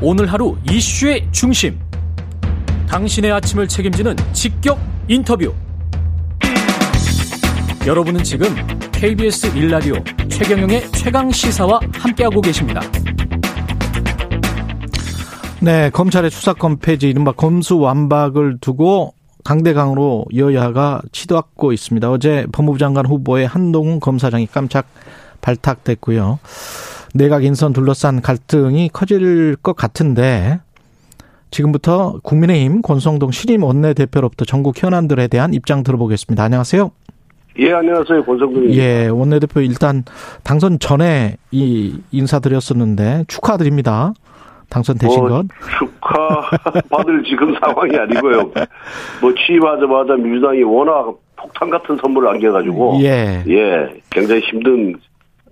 오늘 하루 이슈의 중심. 당신의 아침을 책임지는 직격 인터뷰. 여러분은 지금 KBS 일라디오 최경영의 최강 시사와 함께하고 계십니다. 네, 검찰의 수사권 폐지, 이른바 검수 완박을 두고 강대강으로 여야가 치닫고 있습니다. 어제 법무부 장관 후보의 한동훈 검사장이 깜짝 발탁됐고요. 내각 인선 둘러싼 갈등이 커질 것 같은데 지금부터 국민의힘 권성동 신임 원내대표로부터 전국 현안들에 대한 입장 들어보겠습니다. 안녕하세요. 예, 안녕하세요. 권성동입니다. 예, 원내대표 일단 당선 전에 이 인사드렸었는데 축하드립니다. 당선되신 뭐, 것. 축하 받을 지금 상황이 아니고요. 뭐 취임하자마자 민주당이 워낙 폭탄 같은 선물을 안겨가지고 예. 예, 굉장히 힘든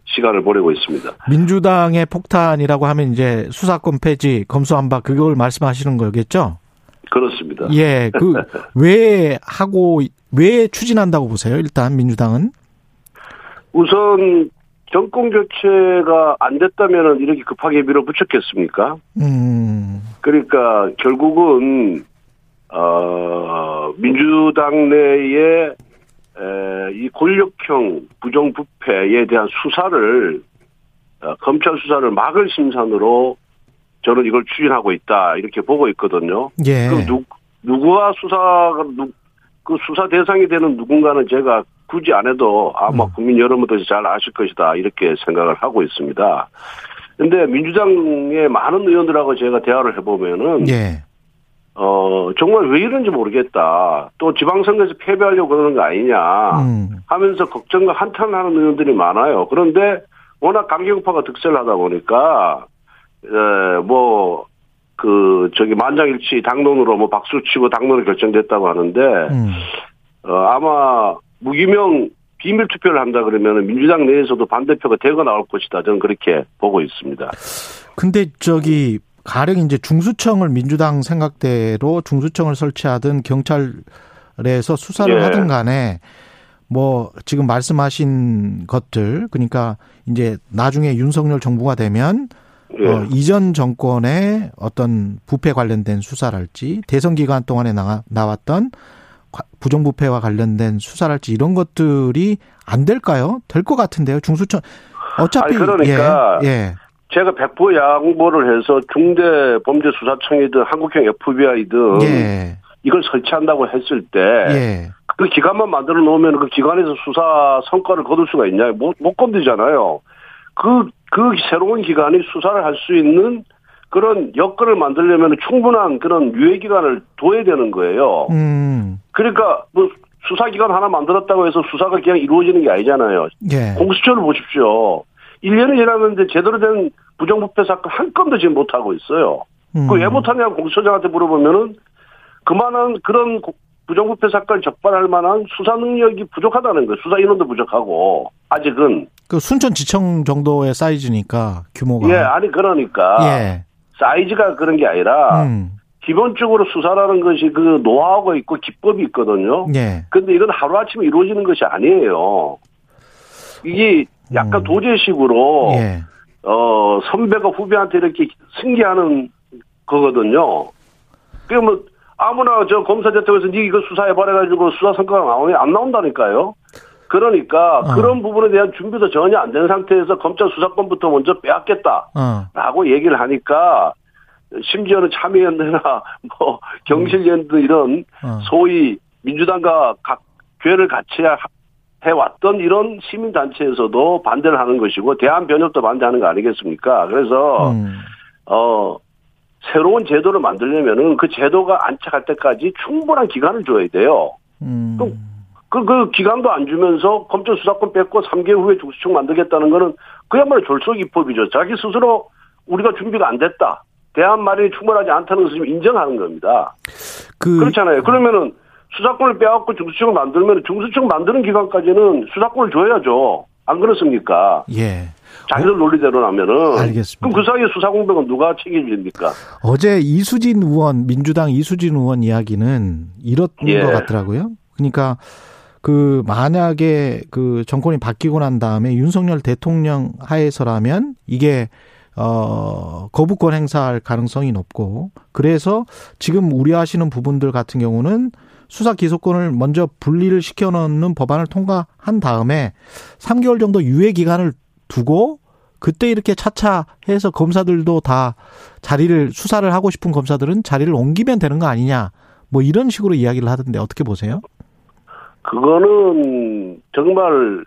시간을 보내고 있습니다. 민주당의 폭탄이라고 하면 이제 수사권 폐지, 검수한박 그걸 말씀하시는 거겠죠? 그렇습니다. 예, 그 왜 하고 왜 추진한다고 보세요? 일단 민주당은 우선 정권 교체가 안 됐다면 이렇게 급하게 밀어붙였겠습니까? 음, 그러니까 결국은 어 민주당 내에 에, 이 권력형 부정부패에 대한 수사를 어, 검찰 수사를 막을 심산으로 저는 이걸 추진하고 있다 이렇게 보고 있거든요. 예, 그럼 누, 누구가 수사가 누, 그 수사 대상이 되는 누군가는 제가 굳이 안 해도 아마 음. 국민 여러분들이 잘 아실 것이다 이렇게 생각을 하고 있습니다. 근데 민주당의 많은 의원들하고 제가 대화를 해보면은 예, 어 정말 왜 이런지 모르겠다. 또 지방선거에서 패배하려고 그러는 거 아니냐 음, 하면서 걱정과 한탄하는 의원들이 많아요. 그런데 워낙 강경파가 득세를 하다 보니까 뭐그 저기 만장일치 당론으로 뭐 박수 치고 당론을 결정됐다고 하는데 음, 어, 아마 무기명 비밀 투표를 한다 그러면 민주당 내에서도 반대표가 대거 나올 것이다. 저는 그렇게 보고 있습니다. 근데 저기 가령 이제 중수청을 민주당 생각대로 중수청을 설치하든 경찰에서 수사를 예. 하든 간에 뭐 지금 말씀하신 것들 그러니까 이제 나중에 윤석열 정부가 되면 예. 어, 이전 정권의 어떤 부패 관련된 수사랄지 대선 기간 동안에 나, 나왔던 과- 부정부패와 관련된 수사랄지 이런 것들이 안 될까요? 될 것 같은데요. 중수청 어차피 아니, 그러니까 예, 예. 제가 100% 양보를 해서 중대범죄수사청이든 한국형 FBI든 예. 이걸 설치한다고 했을 때 예. 그 기관만 만들어 놓으면 그 기관에서 수사 성과를 거둘 수가 있냐? 못, 못 건드리잖아요. 그, 그 새로운 기관이 수사를 할 수 있는 그런 여건을 만들려면 충분한 그런 유예기간을 둬야 되는 거예요. 음. 그러니까 뭐 수사기관 하나 만들었다고 해서 수사가 그냥 이루어지는 게 아니잖아요. 예. 공수처를 보십시오. 1년을 일하는데 제대로 된 부정부패 사건 한 건도 지금 못하고 있어요. 음. 그왜 못하냐 공수처장한테 물어보면은 그만한 그런 고- 부정부패 사건을 적발할 만한 수사 능력이 부족하다는 거예요. 수사 인원도 부족하고 아직은 그 순천지청 정도의 사이즈니까 규모가. 예 아니 그러니까 예. 사이즈가 그런 게 아니라 음. 기본적으로 수사라는 것이 그 노하우가 있고 기법이 있거든요. 예. 근데 이건 하루아침에 이루어지는 것이 아니에요. 이게 약간 음. 도제식으로 예. 어 선배가 후배한테 이렇게 승계하는 거거든요. 그뭐 아무나 저 검사 대통령에서 니 이거 수사해 버려가지고 수사 성과가 나오니 안 나온다니까요. 그러니까 어. 그런 부분에 대한 준비도 전혀 안 된 상태에서 검찰 수사권부터 먼저 빼앗겠다라고 어. 얘기를 하니까 심지어는 참여연대나 뭐 경실연대 이런 어. 소위 민주당과 각 죄를 같이 하- 해왔던 이런 시민단체에서도 반대를 하는 것이고 대한변협도 반대하는 거 아니겠습니까? 그래서 음. 어 새로운 제도를 만들려면은 그 제도가 안착할 때까지 충분한 기간을 줘야 돼요. 음. 또 그, 그 기간도 안 주면서 검찰 수사권 뺏고 3개월 후에 중수청 만들겠다는 거는 그야말로 졸속이법이죠. 자기 스스로 우리가 준비가 안 됐다. 대안 마련이 충분하지 않다는 것을 인정하는 겁니다. 그 그렇잖아요. 그러면은 수사권을 빼앗고 중수청을 만들면 중수청 만드는 기간까지는 수사권을 줘야죠. 안 그렇습니까? 예. 자기들 논리대로라면은. 알겠습니다. 그럼 그 사이에 수사 공백은 누가 책임집니까? 어제 이수진 의원 민주당 이수진 의원 이야기는 이런 예. 것 같더라고요. 그러니까 그 만약에 그 정권이 바뀌고 난 다음에 윤석열 대통령 하에서라면 이게 어, 거부권 행사할 가능성이 높고 그래서 지금 우려하시는 부분들 같은 경우는 수사 기소권을 먼저 분리를 시켜 놓는 법안을 통과한 다음에 3개월 정도 유예 기간을 두고 그때 이렇게 차차 해서 검사들도 다 자리를 수사를 하고 싶은 검사들은 자리를 옮기면 되는 거 아니냐 뭐 이런 식으로 이야기를 하던데 어떻게 보세요? 그거는 정말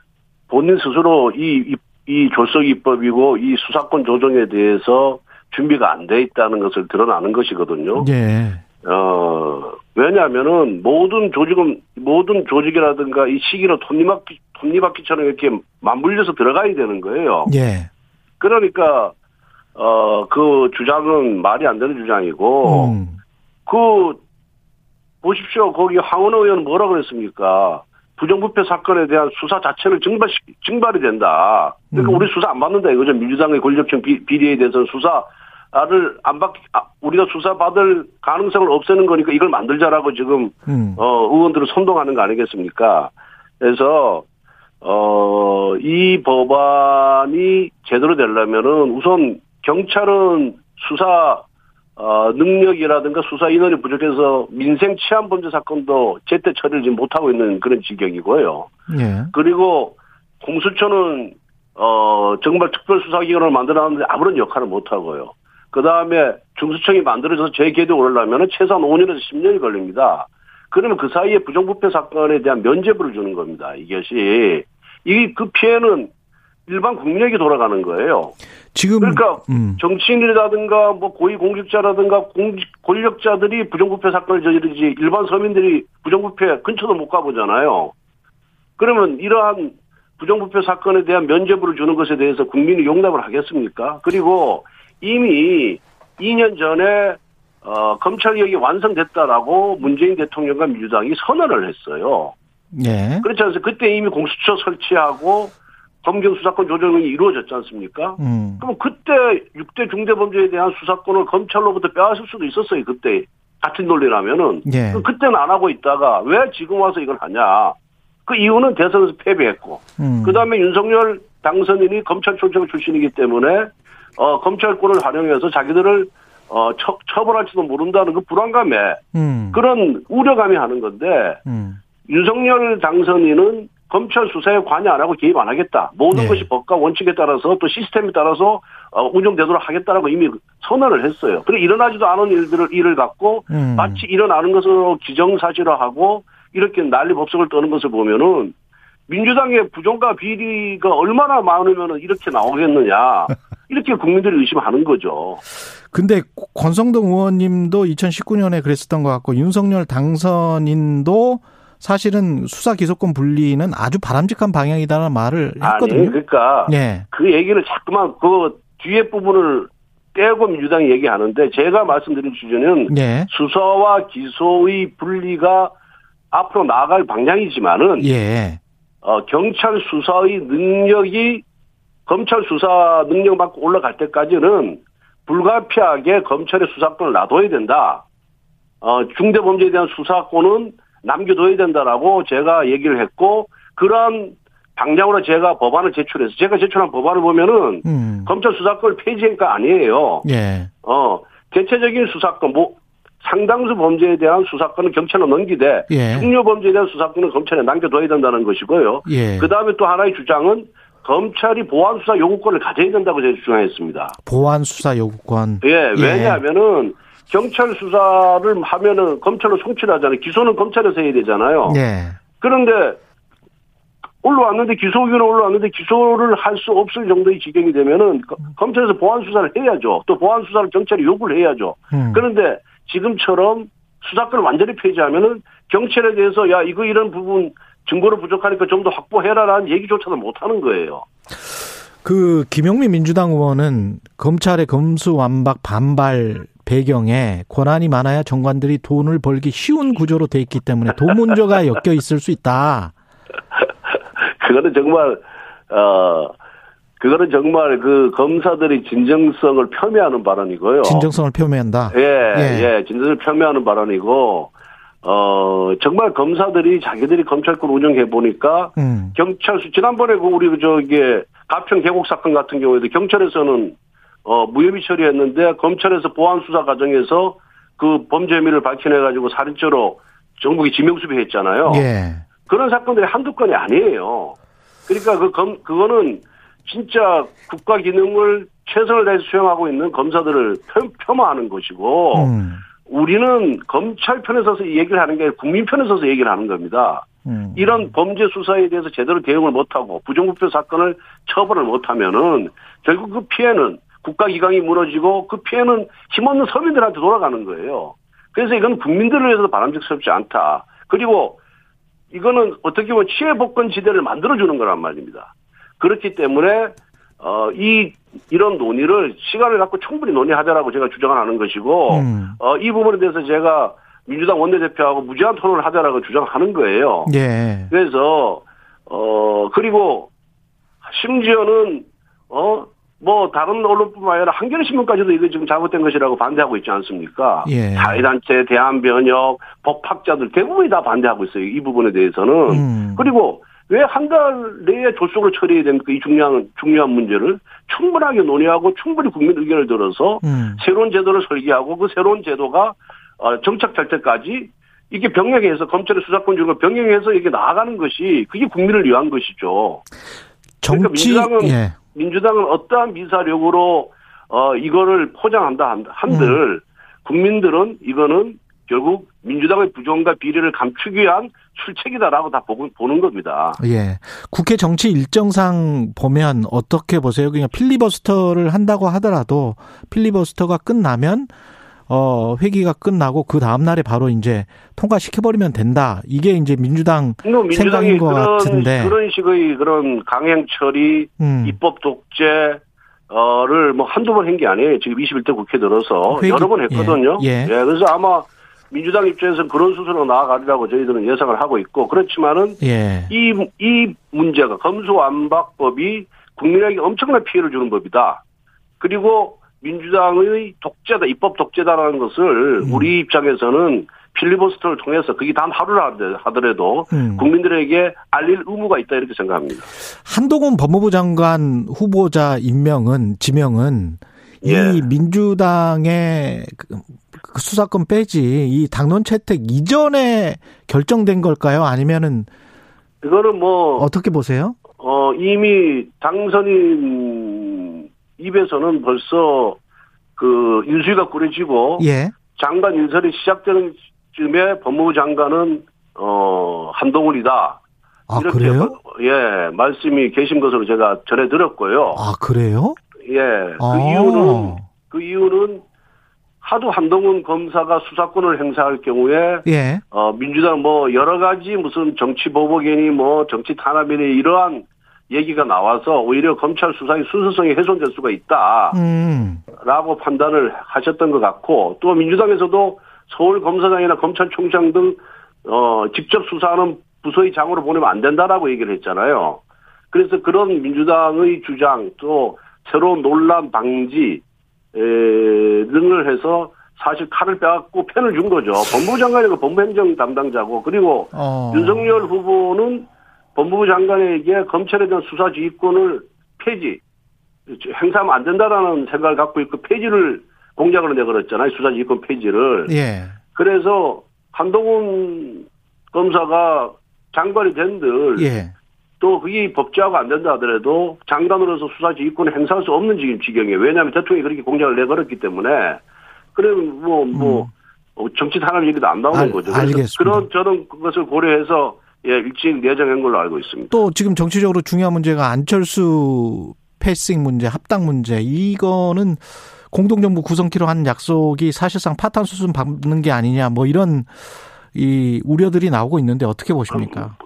본인 스스로 이, 이, 이 졸속 입법이고 이 수사권 조정에 대해서 준비가 안 돼 있다는 것을 드러나는 것이거든요. 예. 어, 왜냐하면은 모든 조직은, 모든 조직이라든가 이 시기로 톱니바퀴, 톱니바퀴처럼 이렇게 맞물려서 들어가야 되는 거예요. 예. 그러니까, 어, 그 주장은 말이 안 되는 주장이고, 음. 그, 보십시오. 거기 황원호 의원은 뭐라 그랬습니까? 부정부패 사건에 대한 수사 자체를 증발, 증발이 된다. 그러니까 음. 우리 수사 안 받는다 이거죠. 민주당의 권력형 비, 비리에 대해서는 수사 를 안 받, 아, 우리가 수사받을 가능성을 없애는 거니까 이걸 만들자라고 지금, 음. 어, 의원들을 선동하는 거 아니겠습니까? 그래서, 어, 이 법안이 제대로 되려면은 우선 경찰은 수사 어, 능력이라든가 수사 인원이 부족해서 민생 치안 범죄 사건도 제때 처리를 지금 못하고 있는 그런 지경이고요. 예. 그리고 공수처는 어 정말 특별수사기관을 만들어놨는데 아무런 역할을 못하고요. 그 다음에 중수청이 만들어져서 재개도 오려면 최소한 5년에서 10년이 걸립니다. 그러면 그 사이에 부정부패 사건에 대한 면죄부를 주는 겁니다. 이것이 이 그 피해는 일반 국민에게 돌아가는 거예요. 지금 그러니까 음. 정치인이라든가 뭐 고위 공직자라든가 공, 권력자들이 부정부패 사건을 저지르지 일반 서민들이 부정부패 근처도 못 가보잖아요. 그러면 이러한 부정부패 사건에 대한 면죄부를 주는 것에 대해서 국민이 용납을 하겠습니까? 그리고 이미 2년 전에 어, 검찰개혁이 완성됐다라고 문재인 대통령과 민주당이 선언을 했어요. 예. 그렇지 않습니까? 그때 이미 공수처 설치하고 검경 수사권 조정이 이루어졌지 않습니까? 음. 그럼 그때 6대 중대범죄에 대한 수사권을 검찰로부터 빼앗을 수도 있었어요. 그때 같은 논리라면은. 예. 그때는 안 하고 있다가 왜 지금 와서 이걸 하냐? 그 이유는 대선에서 패배했고, 음. 그 다음에 윤석열 당선인이 검찰총장 출신이기 때문에 어 검찰권을 활용해서 자기들을 어 처, 처벌할지도 모른다는 그 불안감에 음. 그런 우려감이 하는 건데 음. 윤석열 당선인은 검찰 수사에 관여 안 하고 개입 안 하겠다. 모든 네. 것이 법과 원칙에 따라서 또 시스템에 따라서 어, 운영되도록 하겠다라고 이미 선언을 했어요. 그래 일어나지도 않은 일들을 일을 갖고 음. 마치 일어나는 것으로 기정사실화하고 이렇게 난리 법석을 떠는 것을 보면은 민주당의 부정과 비리가 얼마나 많으면 이렇게 나오겠느냐 이렇게 국민들이 의심하는 거죠. 근데 권성동 의원님도 2019년에 그랬었던 것 같고 윤석열 당선인도 사실은 수사 기소권 분리는 아주 바람직한 방향이다라는 말을 했거든요. 아니 그러니까 예. 그 얘기를 자꾸만 그 뒤에 부분을 떼고 민주당이 얘기하는데 제가 말씀드린 주제는 예. 수사와 기소의 분리가 앞으로 나아갈 방향이지만은 예. 어, 경찰 수사의 능력이 검찰 수사 능력 받고 올라갈 때까지는 불가피하게 검찰의 수사권을 놔둬야 된다. 어, 중대범죄에 대한 수사권은 남겨둬야 된다라고 제가 얘기를 했고 그러한 방향으로 제가 법안을 제출해서 제가 제출한 법안을 보면은 음. 검찰 수사권을 폐지한 거 아니에요. 예. 어, 대체적인 수사권, 뭐, 상당수 범죄에 대한 수사권은 경찰로 넘기되, 예. 중요 범죄에 대한 수사권은 검찰에 남겨둬야 된다는 것이고요. 예. 그 다음에 또 하나의 주장은 검찰이 보안 수사 요구권을 가져야 된다고 제가 주장했습니다. 보안 수사 요구권. 예, 왜냐하면은 경찰 수사를 하면은 검찰로 송치를 하잖아요. 기소는 검찰에서 해야 되잖아요. 예. 그런데 올라왔는데 기소 의견은 올라왔는데 기소를 할 수 없을 정도의 지경이 되면은 거- 검찰에서 보안 수사를 해야죠. 또 보안 수사를 경찰이 요구를 해야죠. 음. 그런데 지금처럼 수사권을 완전히 폐지하면은 경찰에 대해서 야 이거 이런 부분 증거로 부족하니까 좀 더 확보해라라는 얘기조차도 못 하는 거예요. 그 김용민 민주당 의원은 검찰의 검수완박 반발 배경에 권한이 많아야 정관들이 돈을 벌기 쉬운 구조로 돼 있기 때문에 돈 문제가 엮여 있을 수 있다. 그거는 정말 어 그거는 정말 그 검사들이 진정성을 폄훼하는 발언이고요. 진정성을 표명한다. 예, 예. 예, 진정성을 폄훼하는 발언이고 어 정말 검사들이 자기들이 검찰권 운영해 보니까 음. 경찰 수 지난번에 그 우리 그 저기 가평 계곡 사건 같은 경우에도 경찰에서는 어, 무혐의 처리했는데 검찰에서 보안 수사 과정에서 그 범죄 혐의를 밝혀내 가지고 살인죄로 정국이 지명수배했잖아요. 예. 그런 사건들이 한두 건이 아니에요. 그러니까 그 검, 그거는 진짜 국가 기능을 최선을 다해서 수행하고 있는 검사들을 폄, 하하는 것이고, 음. 우리는 검찰 편에 서서 얘기를 하는 게 아니라 국민 편에 서서 얘기를 하는 겁니다. 음. 이런 범죄 수사에 대해서 제대로 대응을 못하고 부정부패 사건을 처벌을 못하면은 결국 그 피해는 국가기강이 무너지고 그 피해는 힘없는 서민들한테 돌아가는 거예요. 그래서 이건 국민들을 위해서도 바람직스럽지 않다. 그리고 이거는 어떻게 보면 치해복권 지대를 만들어주는 거란 말입니다. 그렇기 때문에 어, 이, 이런 논의를 시간을 갖고 충분히 논의하자라고 제가 주장하는 것이고, 음. 어, 이 부분에 대해서 제가 민주당 원내대표하고 무제한 토론을 하자라고 주장하는 거예요. 예. 그래서, 어, 그리고, 심지어는, 어, 뭐, 다른 언론뿐만 아니라 한겨레신문까지도 이거 지금 잘못된 것이라고 반대하고 있지 않습니까? 예. 자유단체, 대한변협, 법학자들 대부분이 다 반대하고 있어요. 이 부분에 대해서는. 음. 그리고 왜 한 달 내에 졸속으로 처리해야 됩니까? 이 중요한, 중요한 문제를 충분하게 논의하고 충분히 국민 의견을 들어서 음. 새로운 제도를 설계하고 그 새로운 제도가 어, 정착될 때까지 이게 병행해서 검찰의 수사권 걸 병행해서 이게 나아가는 것이 그게 국민을 위한 것이죠. 그러니까 정치 민주당은 예. 민주당은 어떠한 미사력으로 어 이거를 포장한다 한- 한들 음. 국민들은 이거는 결국 민주당의 부정과 비리를 감추기 위한 출첵이다라고 다 보고, 보는 겁니다. 예. 국회 정치 일정상 보면 어떻게 보세요? 그냥 필리버스터를 한다고 하더라도 필리버스터가 끝나면 어 회기가 끝나고 그 다음 날에 바로 이제 통과시켜 버리면 된다. 이게 이제 민주당 뭐 민주당이 생각인 것 그런 같은데. 그런 식의 그런 강행 처리, 음. 입법 독재 어를 뭐 한두 번 한 게 아니에요. 지금 21대 국회 들어서 회기- 여러 번 했거든요. 예, 예. 그래서 아마 민주당 입장에서는 그런 수순으로 나아가리라고 저희들은 예상을 하고 있고 그렇지만은 예. 이, 이 문제가 검수완박법이 국민에게 엄청난 피해를 주는 법이다. 그리고 민주당의 독재다, 입법 독재다라는 것을 음. 우리 입장에서는 필리버스터를 통해서 그게 단 하루를 하더- 하더라도 음. 국민들에게 알릴 의무가 있다 이렇게 생각합니다. 한동훈 법무부 장관 후보자 임명은 지명은 예. 이 민주당의 그- 그 수사권 빼지 이 당론 채택 이전에 결정된 걸까요? 아니면은 이거는 뭐, 어떻게 보세요? 어, 이미 당선인 입에서는 벌써 그 인수위가 꾸려지고 예. 장관 인선이 시작되는 쯤에 법무부 장관은 어 한동훈이다. 아 이렇게 그래요? 예 말씀이 계신 것으로 제가 전해 들었고요. 아 그래요? 예. 그 아. 이유는 그 이유는 하도 한동훈 검사가 수사권을 행사할 경우에 예. 어 민주당 뭐 여러 가지 무슨 정치 보복이니 뭐 정치 탄압이니 이러한 얘기가 나와서 오히려 검찰 수사의 순수성이 훼손될 수가 있다. 음. 라고 판단을 하셨던 것 같고 또 민주당에서도 서울 검사장이나 검찰총장 등 어, 직접 수사하는 부서의 장으로 보내면 안 된다라고 얘기를 했잖아요. 그래서 그런 민주당의 주장 또 새로운 논란 방지 에, 등을 해서 사실 칼을 빼갖고 펜을 준 거죠. 법무부 장관이 그 법무행정 담당자고 그리고 어. 윤석열 후보는 법무부 장관에게 검찰에 대한 수사 지휘권을 폐지, 행사하면 안 된다라는 생각을 갖고 있고 폐지를 공약으로 내걸었잖아요. 수사 지휘권 폐지를. 예. 그래서 한동훈 검사가 장관이 된들 예. 또 그게 법제화가 안 된다 하더라도 장관으로서 수사 지휘권을 행사할 수 없는 지금 지경이에요. 왜냐하면 대통령이 그렇게 공약을 내걸었기 때문에. 그러면 뭐, 뭐, 어, 정치 탄압 얘기도 안 나오는 음. 알- 거죠. 알겠습니다. 그런 저는 그것을 고려해서 예, 일찍 내정한 걸로 알고 있습니다. 또 지금 정치적으로 중요한 문제가 안철수 패싱 문제, 합당 문제 이거는 공동정부 구성키로 한 약속이 사실상 파탄 수순 밟는 게 아니냐 뭐 이런 이 우려들이 나오고 있는데 어떻게 보십니까?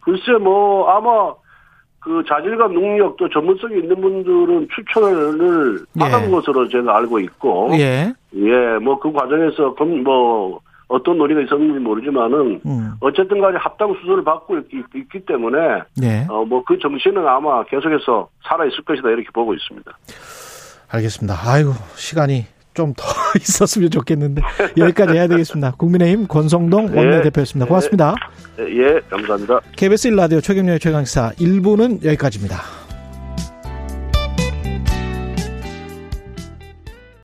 글쎄 뭐 아마 그 자질과 능력 또 전문성이 있는 분들은 추천을 예. 받은 것으로 제가 알고 있고 예. 예, 뭐 그 과정에서 검- 뭐 어떤 논의가 있었는지 모르지만은 음. 어쨌든 간에 합당 수술을 받고 있, 기 때문에 예. 어뭐 그 정신은 아마 계속해서 살아 있을 것이다 이렇게 보고 있습니다. 알겠습니다. 아이고 시간이 좀 더 있었으면 좋겠는데 여기까지 해야 되겠습니다. 국민의힘 권성동 예. 원내대표였습니다. 고맙습니다. 예, 예 감사합니다. KBS 1라디오 최경련의 최강시사 1부는 여기까지입니다.